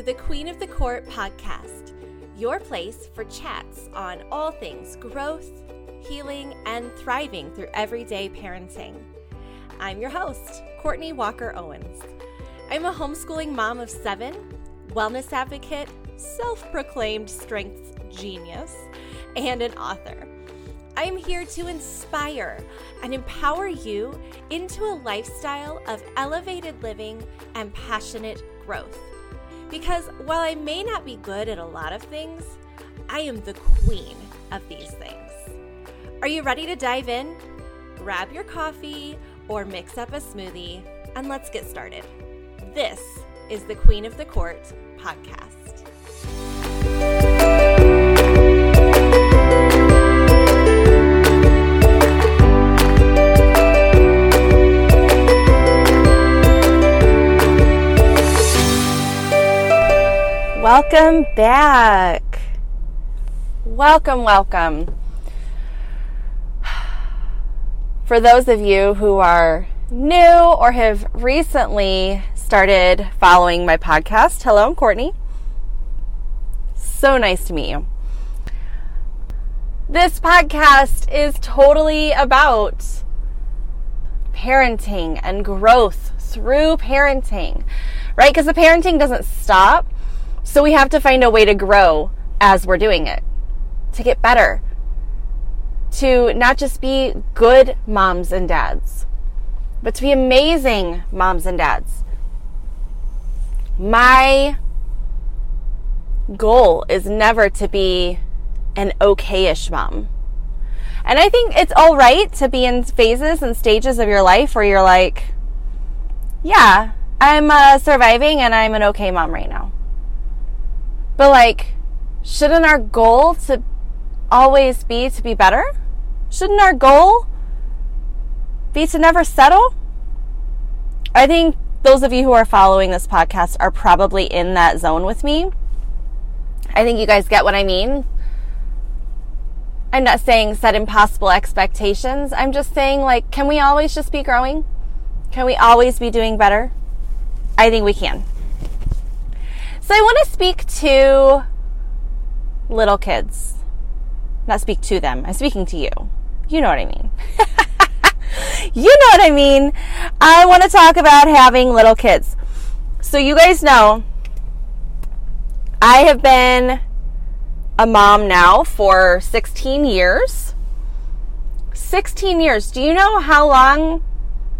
to the Queen of the Court podcast, your place for chats on all things growth, healing, and thriving through everyday parenting. I'm your host, Courtney Walker Owens. I'm a homeschooling mom of seven, wellness advocate, self proclaimed strength genius, and an author. I'm here to inspire and empower you into a lifestyle of elevated living and passionate growth. Because while I may not be good at a lot of things, I am the queen of these things. Are you ready to dive in? Grab your coffee or mix up a smoothie and let's get started. This is the Queen of the Court podcast. Welcome back. Welcome, welcome. For those of you who are new or have recently started following my podcast, hello, I'm Courtney. So nice to meet you. This podcast is totally about parenting and growth through parenting, right? Because the parenting doesn't stop so we have to find a way to grow as we're doing it, to get better, to not just be good moms and dads, but to be amazing moms and dads. My goal is never to be an okayish mom. And I think it's all right to be in phases and stages of your life where you're like, yeah, I'm uh, surviving and I'm an okay mom right now. But like, shouldn't our goal to always be to be better? Shouldn't our goal be to never settle? I think those of you who are following this podcast are probably in that zone with me. I think you guys get what I mean. I'm not saying set impossible expectations. I'm just saying, like, can we always just be growing? Can we always be doing better? I think we can. So I want to speak to little kids. Not speak to them. I'm speaking to you. You know what I mean. you know what I mean. I want to talk about having little kids. So you guys know I have been a mom now for 16 years. 16 years. Do you know how long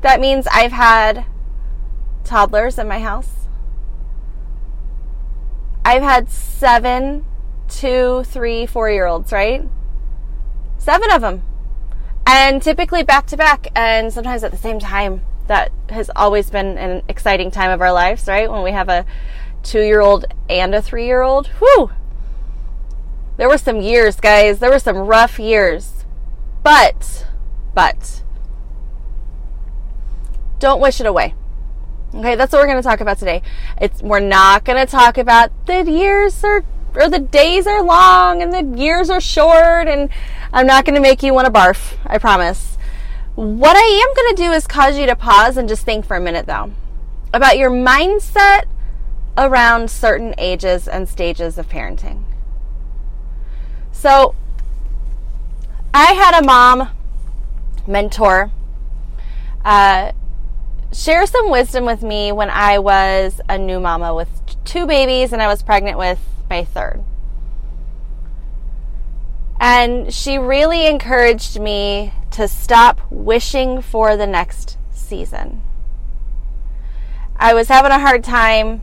that means I've had toddlers in my house? I've had seven, two, three, four year olds, right? Seven of them. And typically back to back and sometimes at the same time. That has always been an exciting time of our lives, right? When we have a two year old and a three year old. Whew! There were some years, guys. There were some rough years. But, but, don't wish it away. Okay, that's what we're going to talk about today. It's we're not going to talk about the years are or the days are long and the years are short and I'm not going to make you want to barf. I promise. What I am going to do is cause you to pause and just think for a minute though about your mindset around certain ages and stages of parenting. So, I had a mom mentor uh, share some wisdom with me when I was a new mama with two babies and I was pregnant with my third. And she really encouraged me to stop wishing for the next season. I was having a hard time.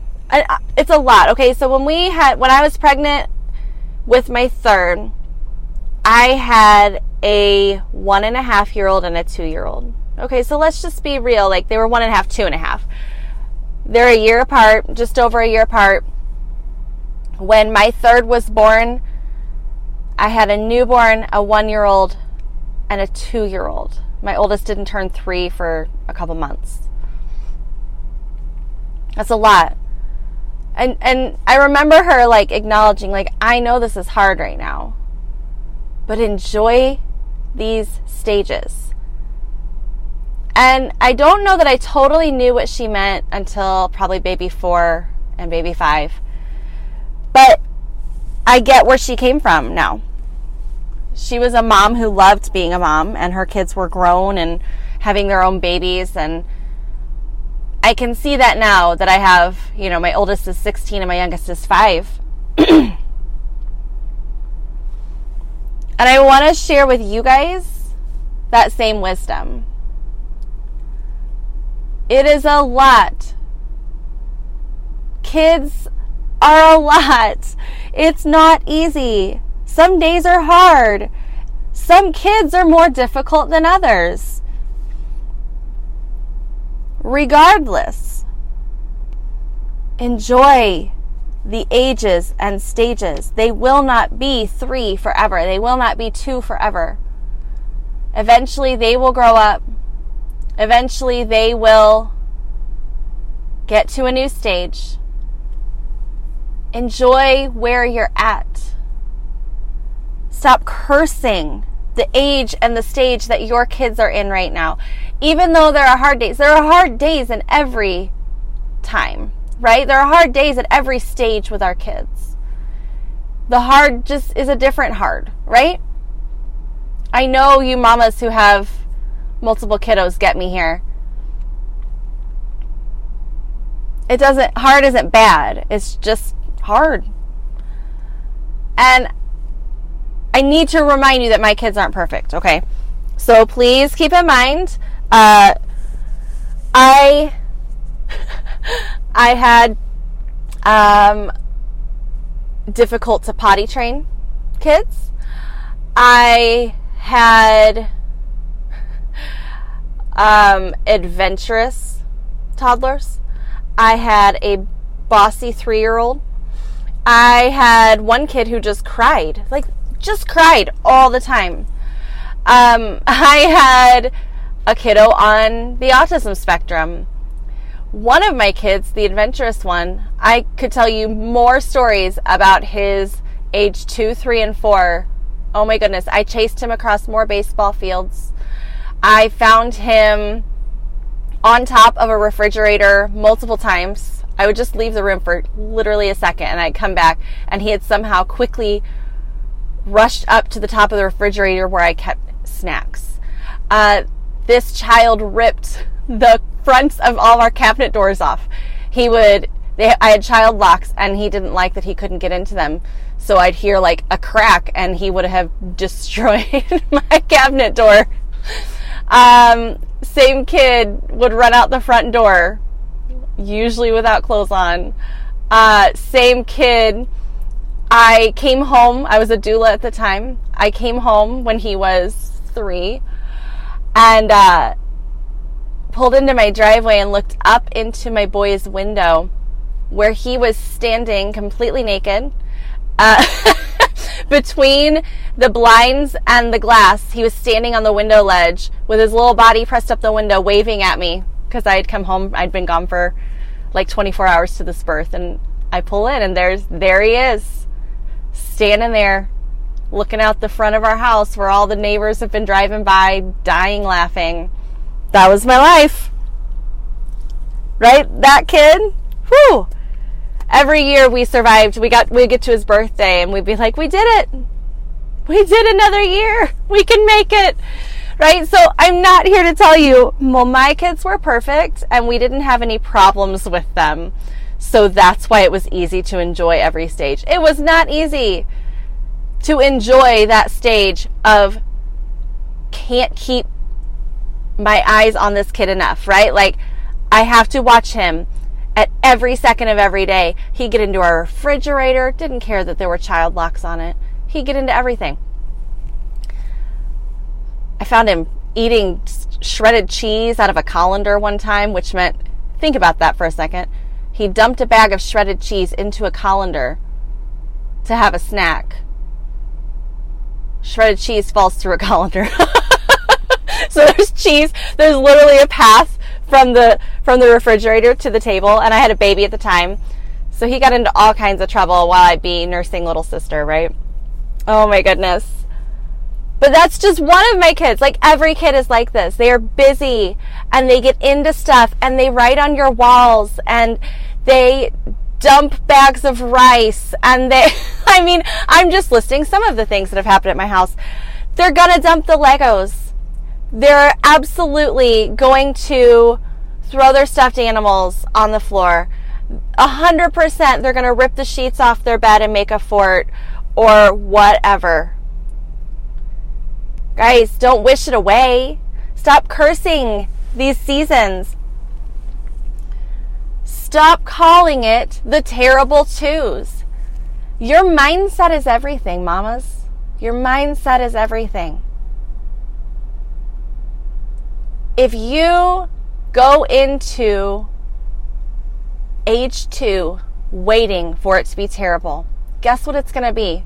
It's a lot. Okay, so when we had, when I was pregnant with my third, I had a one and a half year old and a two year old. Okay, so let's just be real. Like they were one and a half, two and a half. They're a year apart, just over a year apart. When my third was born, I had a newborn, a one year old, and a two year old. My oldest didn't turn three for a couple months. That's a lot. And and I remember her like acknowledging, like, I know this is hard right now. But enjoy these stages and I don't know that I totally knew what she meant until probably baby four and baby five. But I get where she came from now. She was a mom who loved being a mom, and her kids were grown and having their own babies. And I can see that now that I have, you know, my oldest is 16 and my youngest is five. and I want to share with you guys that same wisdom. It is a lot. Kids are a lot. It's not easy. Some days are hard. Some kids are more difficult than others. Regardless, enjoy the ages and stages. They will not be three forever. They will not be two forever. Eventually, they will grow up. Eventually, they will get to a new stage Enjoy where you're at. Stop cursing the age and the stage that your kids are in right now. Even though there are hard days, there are hard days in every time, right? There are hard days at every stage with our kids. The hard just is a different hard, right? I know you mamas who have multiple kiddos get me here. It doesn't, hard isn't bad. It's just hard. And I need to remind you that my kids aren't perfect, okay? So please keep in mind, uh, I I had um, difficult to potty train kids. I had um, adventurous toddlers. I had a bossy three year old. I had one kid who just cried, like just cried all the time. Um, I had a kiddo on the autism spectrum. One of my kids, the adventurous one, I could tell you more stories about his age two, three, and four. Oh my goodness. I chased him across more baseball fields. I found him on top of a refrigerator multiple times I would just leave the room for literally a second and I'd come back and he had somehow quickly rushed up to the top of the refrigerator where I kept snacks. Uh, this child ripped the fronts of all our cabinet doors off. He would, they, I had child locks and he didn't like that he couldn't get into them. So I'd hear like a crack and he would have destroyed my cabinet door. Um, same kid would run out the front door usually without clothes on. Uh, same kid. I came home. I was a doula at the time. I came home when he was three and uh, pulled into my driveway and looked up into my boy's window where he was standing completely naked. Uh, between the blinds and the glass, he was standing on the window ledge with his little body pressed up the window, waving at me because I had come home. I'd been gone for like 24 hours to this birth and I pull in and there's there he is standing there looking out the front of our house where all the neighbors have been driving by dying laughing. That was my life. Right? That kid. Whew. Every year we survived. We got we get to his birthday and we'd be like, "We did it. We did another year. We can make it." right? So I'm not here to tell you, well, my kids were perfect and we didn't have any problems with them. So that's why it was easy to enjoy every stage. It was not easy to enjoy that stage of can't keep my eyes on this kid enough, right? Like I have to watch him at every second of every day. He'd get into our refrigerator, didn't care that there were child locks on it. He'd get into everything. I found him eating shredded cheese out of a colander one time, which meant, think about that for a second. He dumped a bag of shredded cheese into a colander to have a snack. Shredded cheese falls through a colander. so there's cheese. There's literally a path from the from the refrigerator to the table, and I had a baby at the time, so he got into all kinds of trouble while I'd be nursing little sister. Right? Oh my goodness. But that's just one of my kids. Like every kid is like this. They are busy and they get into stuff and they write on your walls and they dump bags of rice and they, I mean, I'm just listing some of the things that have happened at my house. They're gonna dump the Legos. They're absolutely going to throw their stuffed animals on the floor. A hundred percent they're gonna rip the sheets off their bed and make a fort or whatever. Guys, don't wish it away. Stop cursing these seasons. Stop calling it the terrible twos. Your mindset is everything, mamas. Your mindset is everything. If you go into age two waiting for it to be terrible, guess what it's going to be?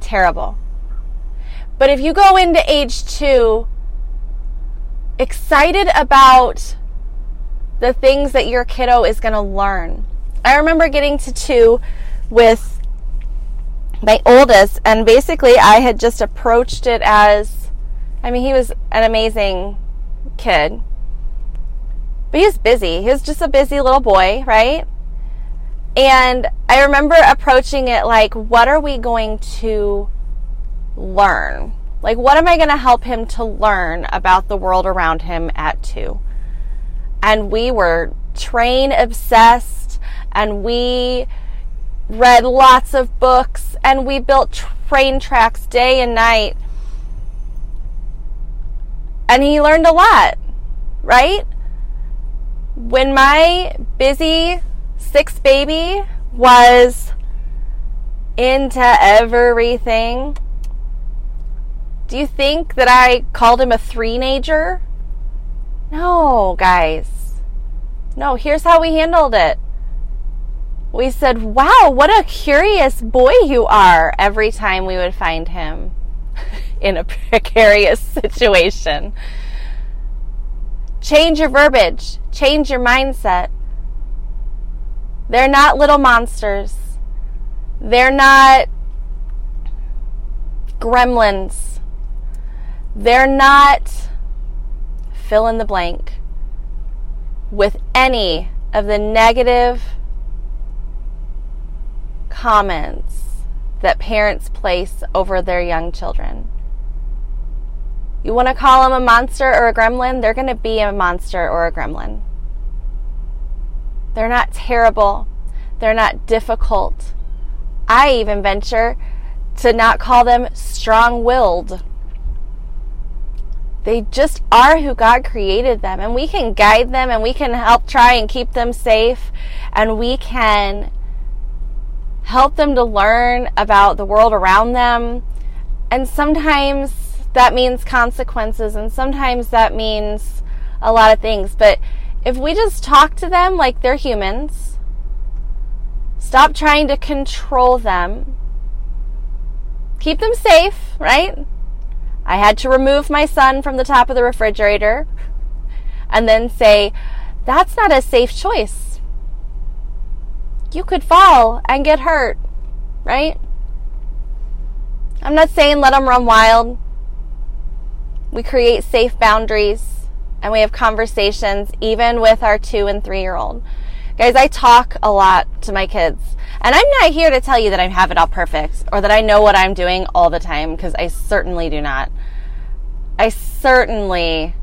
Terrible. But if you go into age two excited about the things that your kiddo is going to learn. I remember getting to two with my oldest, and basically I had just approached it as I mean, he was an amazing kid, but he was busy. He was just a busy little boy, right? And I remember approaching it like, what are we going to learn? Like, what am I going to help him to learn about the world around him at two? and we were train obsessed and we read lots of books and we built train tracks day and night. And he learned a lot, right? When my busy sixth baby was into everything, do you think that I called him a three-nager? No, guys. No, here's how we handled it. We said, wow, what a curious boy you are every time we would find him in a precarious situation. Change your verbiage, change your mindset. They're not little monsters. They're not gremlins. They're not fill in the blank with any of the negative comments that parents place over their young children. You want to call them a monster or a gremlin? They're going to be a monster or a gremlin. They're not terrible. They're not difficult. I even venture to not call them strong willed. They just are who God created them, and we can guide them and we can help try and keep them safe, and we can help them to learn about the world around them. And sometimes that means consequences, and sometimes that means a lot of things. But if we just talk to them like they're humans, stop trying to control them, keep them safe, right? I had to remove my son from the top of the refrigerator and then say, that's not a safe choice. You could fall and get hurt, right? I'm not saying let them run wild. We create safe boundaries and we have conversations even with our two and three year old. Guys, I talk a lot to my kids. And I'm not here to tell you that I have it all perfect or that I know what I'm doing all the time because I certainly do not. I certainly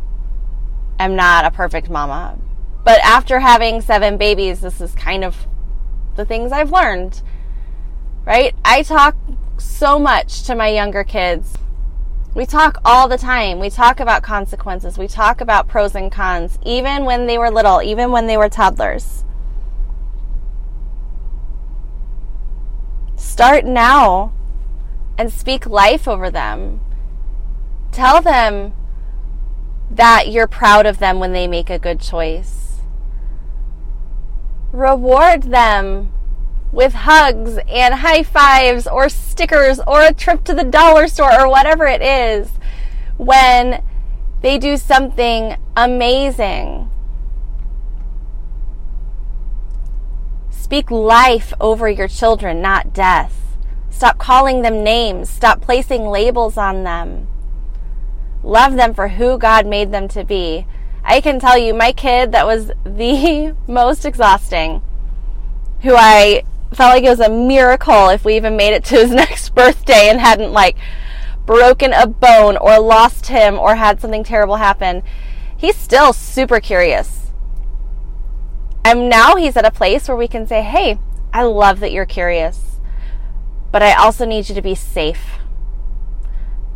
am not a perfect mama. But after having seven babies, this is kind of the things I've learned. Right? I talk so much to my younger kids. We talk all the time. We talk about consequences. We talk about pros and cons, even when they were little, even when they were toddlers. Start now and speak life over them. Tell them that you're proud of them when they make a good choice. Reward them with hugs and high fives or stickers or a trip to the dollar store or whatever it is when they do something amazing. Speak life over your children, not death. Stop calling them names. Stop placing labels on them. Love them for who God made them to be. I can tell you, my kid, that was the most exhausting. who I felt like it was a miracle if we even made it to his next birthday and hadn't like broken a bone or lost him or had something terrible happen. He's still super curious. And now he's at a place where we can say, Hey, I love that you're curious, but I also need you to be safe.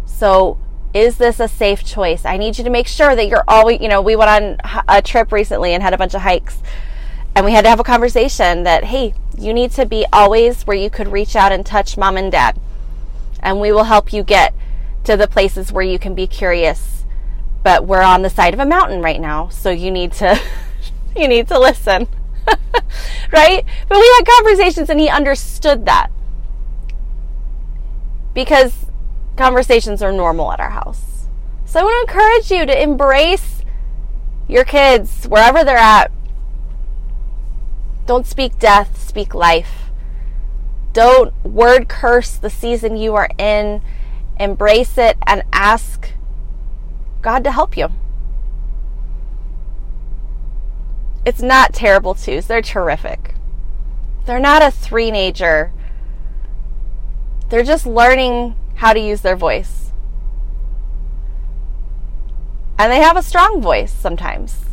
So, is this a safe choice? I need you to make sure that you're always, you know, we went on a trip recently and had a bunch of hikes and we had to have a conversation that, hey, you need to be always where you could reach out and touch mom and dad. And we will help you get to the places where you can be curious. But we're on the side of a mountain right now, so you need to you need to listen. right? But we had conversations and he understood that. Because conversations are normal at our house. So I want to encourage you to embrace your kids wherever they're at don't speak death, speak life. Don't word curse the season you are in. Embrace it and ask God to help you. It's not terrible twos, they're terrific. They're not a three nager. They're just learning how to use their voice. And they have a strong voice sometimes.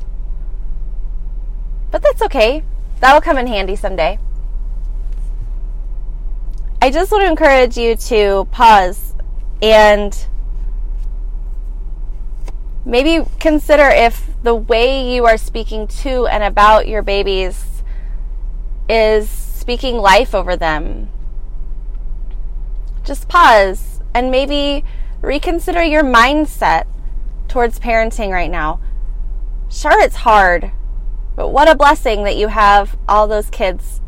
But that's okay. That'll come in handy someday. I just want to encourage you to pause and maybe consider if the way you are speaking to and about your babies is speaking life over them. Just pause and maybe reconsider your mindset towards parenting right now. Sure, it's hard. But what a blessing that you have all those kids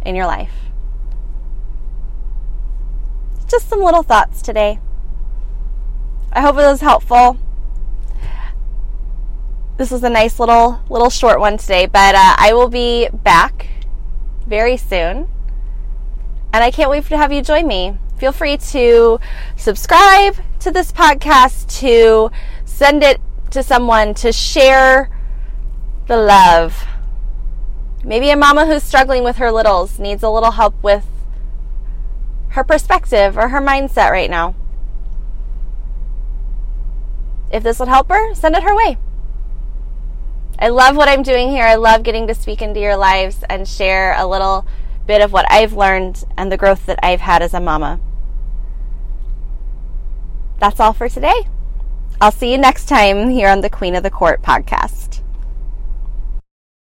in your life. Just some little thoughts today. I hope it was helpful. This was a nice little little short one today, but uh, I will be back very soon, and I can't wait to have you join me. Feel free to subscribe to this podcast, to send it to someone, to share the love. Maybe a mama who's struggling with her littles needs a little help with her perspective or her mindset right now. If this would help her, send it her way. I love what I'm doing here. I love getting to speak into your lives and share a little bit of what I've learned and the growth that I've had as a mama. That's all for today. I'll see you next time here on the Queen of the Court podcast.